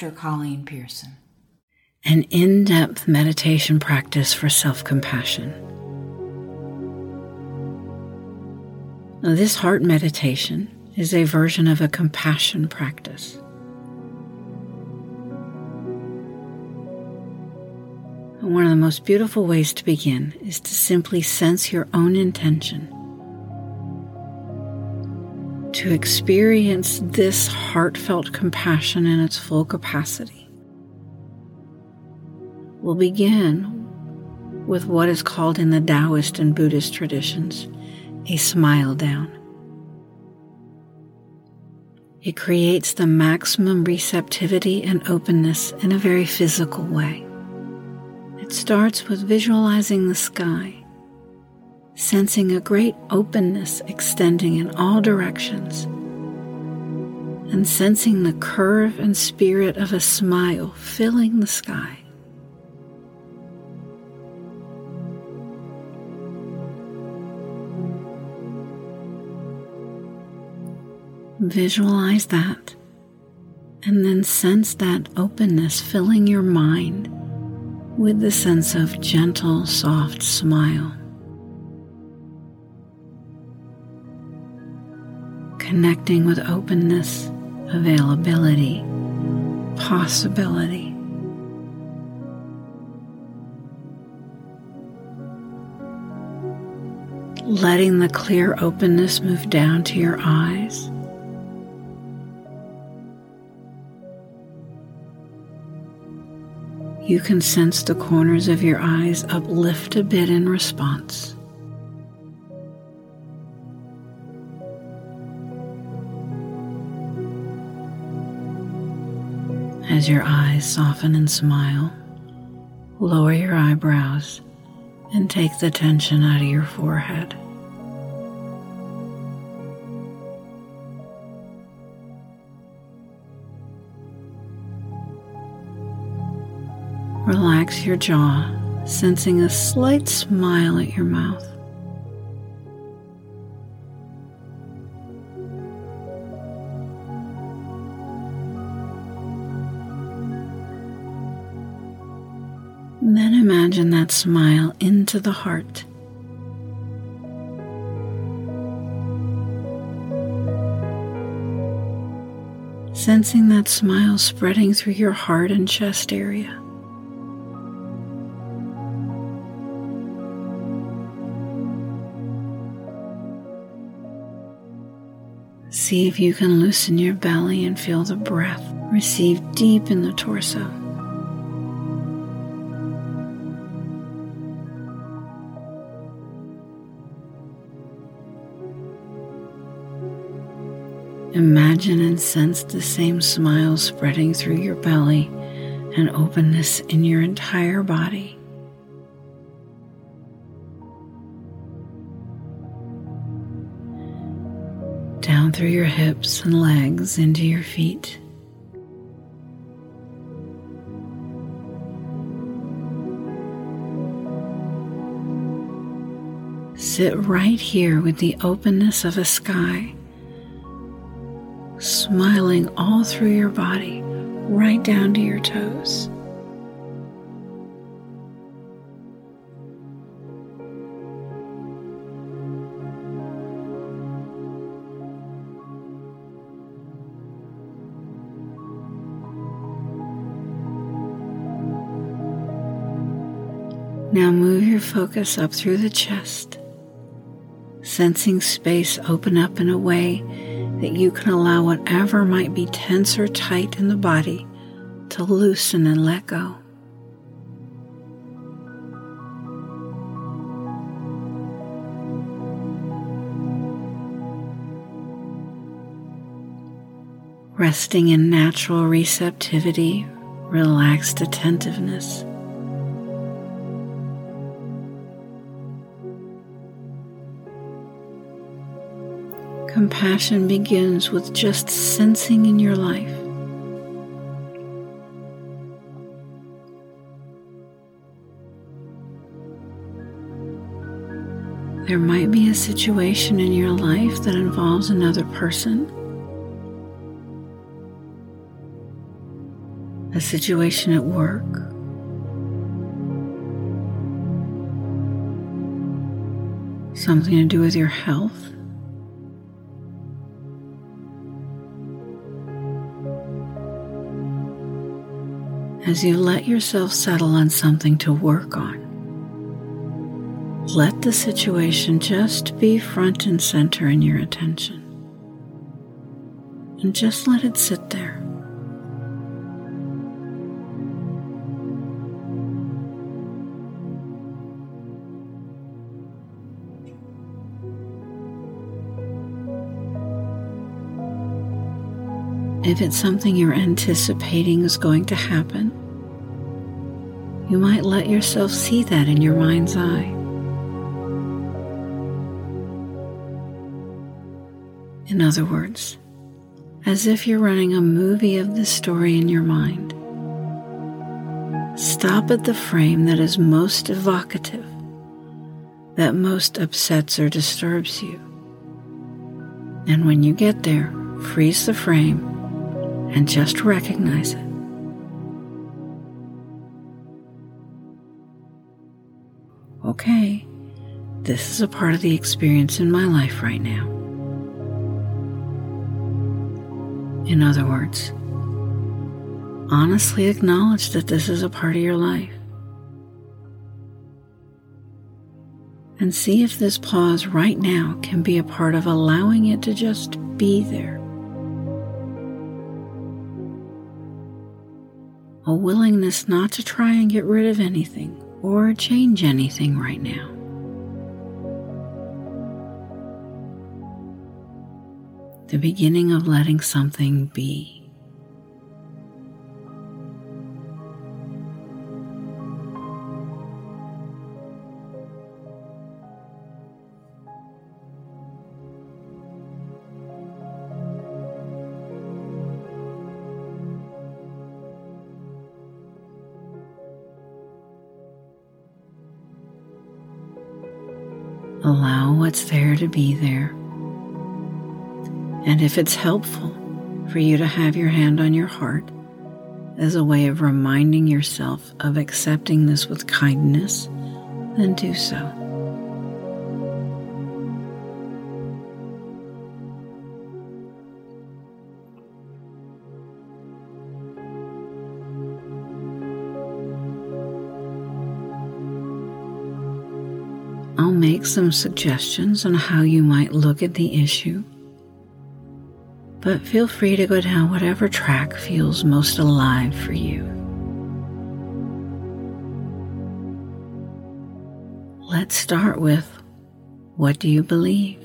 Dr. Colleen Pearson. An in depth meditation practice for self compassion. This heart meditation is a version of a compassion practice. One of the most beautiful ways to begin is to simply sense your own intention. To experience this heartfelt compassion in its full capacity. We'll begin with what is called in the Taoist and Buddhist traditions a smile down. It creates the maximum receptivity and openness in a very physical way. It starts with visualizing the sky, sensing a great openness extending in all directions, and sensing the curve and spirit of a smile filling the sky. Visualize that and then sense that openness filling your mind with the sense of gentle, soft smile. Connecting with openness, availability, possibility. Letting the clear openness move down to your eyes. you can sense the corners of your eyes uplift a bit in response. As your eyes soften and smile, lower your eyebrows and take the tension out of your forehead. Relax your jaw, sensing a slight smile at your mouth. Imagine that smile into the heart. Sensing that smile spreading through your heart and chest area. See if you can loosen your belly and feel the breath receive deep in the torso. Imagine and sense the same smile spreading through your belly and openness in your entire body. down through your hips and legs into your feet. Sit right here with the openness of a sky, smiling all through your body, right down to your toes. Now move your focus up through the chest, sensing space open up in a way that you can allow whatever might be tense or tight in the body to loosen and let go. Resting in natural receptivity, relaxed attentiveness. Compassion begins with just sensing in your life. There might be a situation in your life that involves another person. a situation at work, something to do with your health. As you let yourself settle on something to work on, let the situation just be front and center in your attention. And just let it sit there. If it's something you're anticipating is going to happen, you might let yourself see that in your mind's eye. In other words, as if you're running a movie of the story in your mind. Stop at the frame that is most evocative, that most upsets or disturbs you. And when you get there, freeze the frame and just recognize it. Okay, this is a part of the experience in my life right now. In other words, honestly acknowledge that this is a part of your life. And see if this pause right now can be a part of allowing it to just be there. a willingness not to try and get rid of anything or change anything right now. The beginning of letting something be. To be there. And if it's helpful for you to have your hand on your heart as a way of reminding yourself of accepting this with kindness, then do so. Make some suggestions on how you might look at the issue, but feel free to go down whatever track feels most alive for you. Let's start with what do you believe?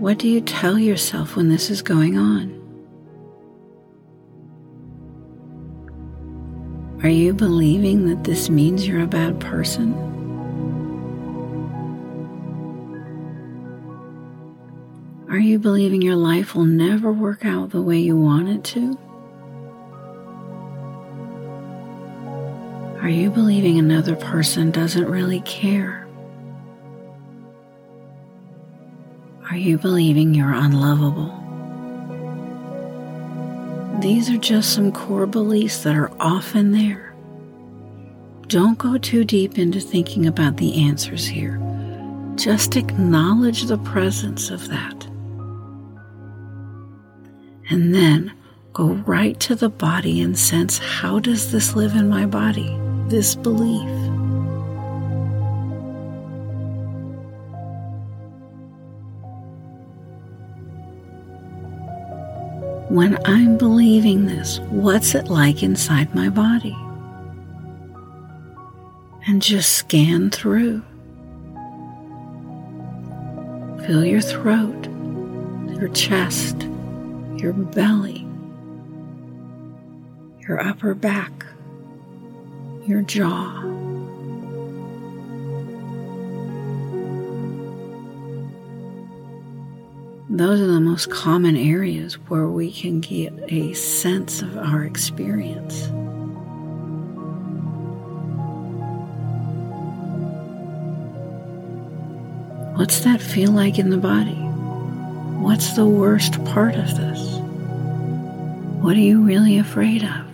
What do you tell yourself when this is going on? Are you believing that this means you're a bad person? Are you believing your life will never work out the way you want it to? Are you believing another person doesn't really care? Are you believing you're unlovable? These are just some core beliefs that are often there. Don't go too deep into thinking about the answers here. Just acknowledge the presence of that. And then go right to the body and sense how does this live in my body, this belief? When I'm believing this, what's it like inside my body? And just scan through. Feel your throat, your chest, your belly, your upper back, your jaw. Those are the most common areas where we can get a sense of our experience. What's that feel like in the body? What's the worst part of this? What are you really afraid of?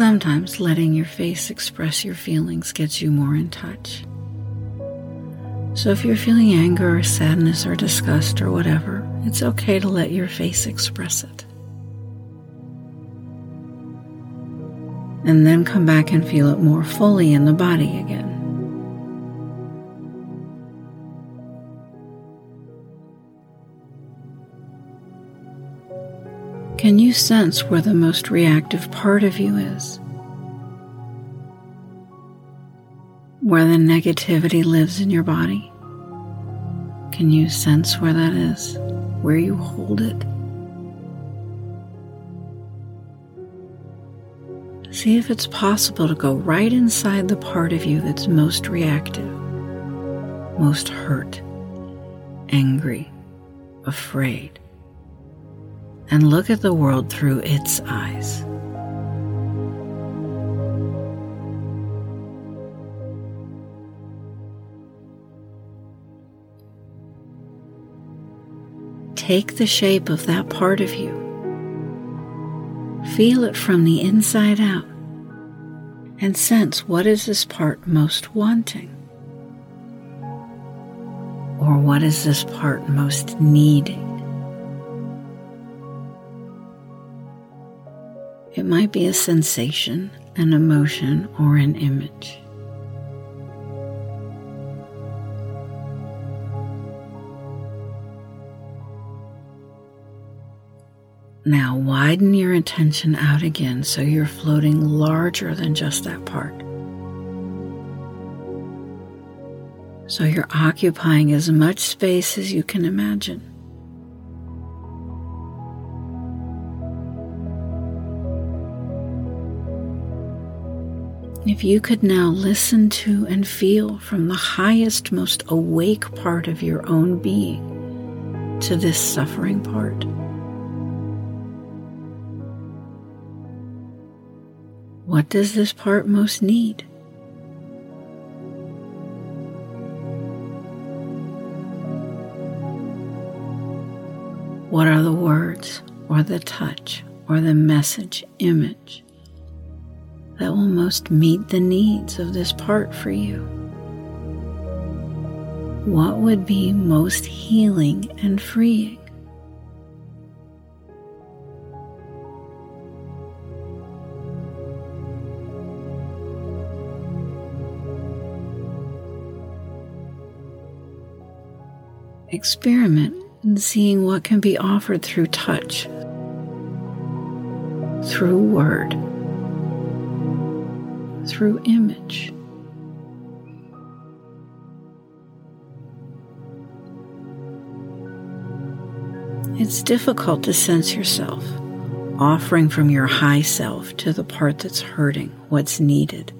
Sometimes letting your face express your feelings gets you more in touch. So if you're feeling anger or sadness or disgust or whatever, it's okay to let your face express it. And then come back and feel it more fully in the body again. Can you sense where the most reactive part of you is? Where the negativity lives in your body? Can you sense where that is? Where you hold it? See if it's possible to go right inside the part of you that's most reactive, most hurt, angry, afraid and look at the world through its eyes. Take the shape of that part of you. Feel it from the inside out and sense what is this part most wanting? Or what is this part most needing? It might be a sensation, an emotion, or an image. Now widen your attention out again so you're floating larger than just that part. So you're occupying as much space as you can imagine. If you could now listen to and feel from the highest, most awake part of your own being to this suffering part. What does this part most need? What are the words or the touch or the message image that will most meet the needs of this part for you? What would be most healing and freeing? Experiment in seeing what can be offered through touch, through word through image. It's difficult to sense yourself offering from your high self to the part that's hurting what's needed.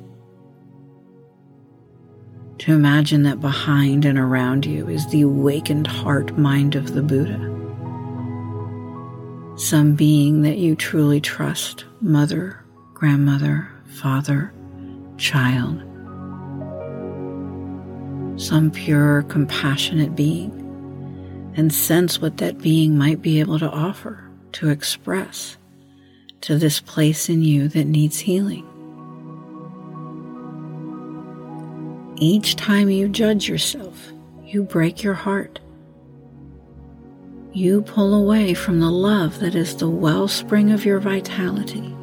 To imagine that behind and around you is the awakened heart mind of the Buddha. Some being that you truly trust, mother, grandmother, father, child, some pure, compassionate being, and sense what that being might be able to offer, to express to this place in you that needs healing. Each time you judge yourself, you break your heart. You pull away from the love that is the wellspring of your vitality.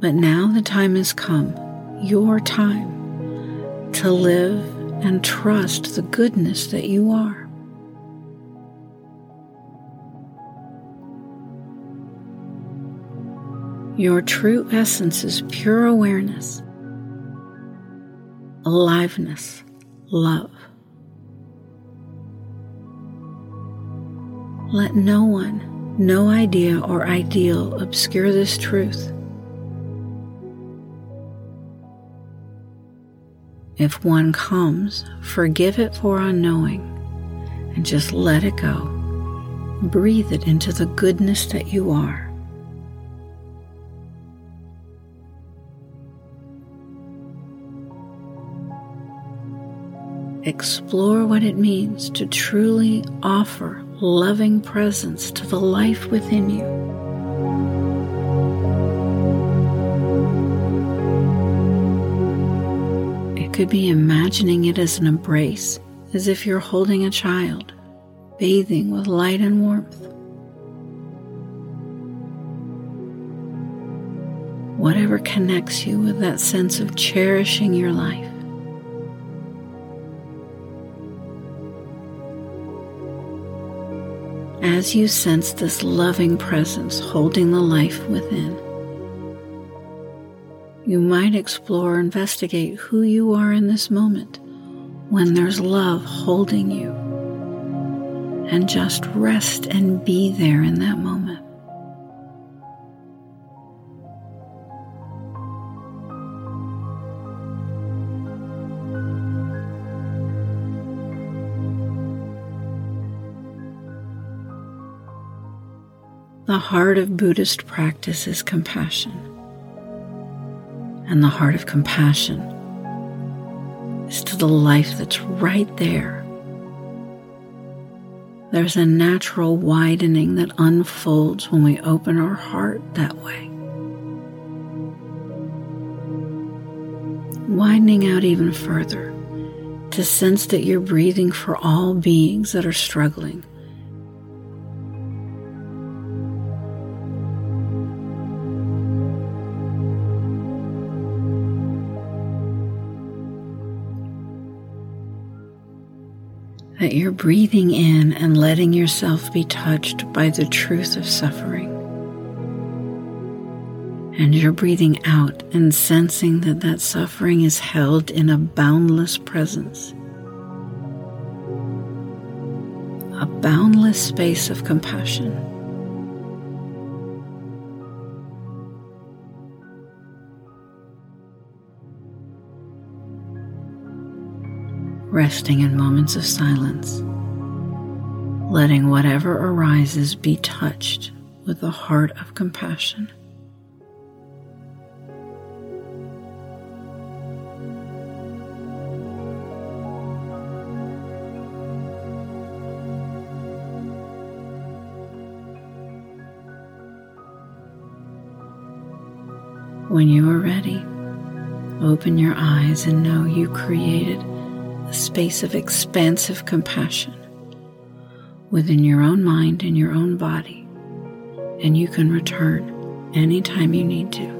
But now the time has come, your time, to live and trust the goodness that you are. Your true essence is pure awareness, aliveness, love. Let no one, no idea or ideal obscure this truth. If one comes, forgive it for unknowing and just let it go. Breathe it into the goodness that you are. Explore what it means to truly offer loving presence to the life within you. Could be imagining it as an embrace, as if you're holding a child, bathing with light and warmth. Whatever connects you with that sense of cherishing your life. as you sense this loving presence holding the life within. You might explore, investigate who you are in this moment when there's love holding you, and just rest and be there in that moment. The heart of Buddhist practice is compassion. And the heart of compassion is to the life that's right there. There's a natural widening that unfolds when we open our heart that way. Widening out even further to sense that you're breathing for all beings that are struggling that you're breathing in and letting yourself be touched by the truth of suffering. And you're breathing out and sensing that that suffering is held in a boundless presence, a boundless space of compassion. Resting in moments of silence, letting whatever arises be touched with the heart of compassion. When you are ready, open your eyes and know you created a space of expansive compassion within your own mind and your own body, and you can return anytime you need to.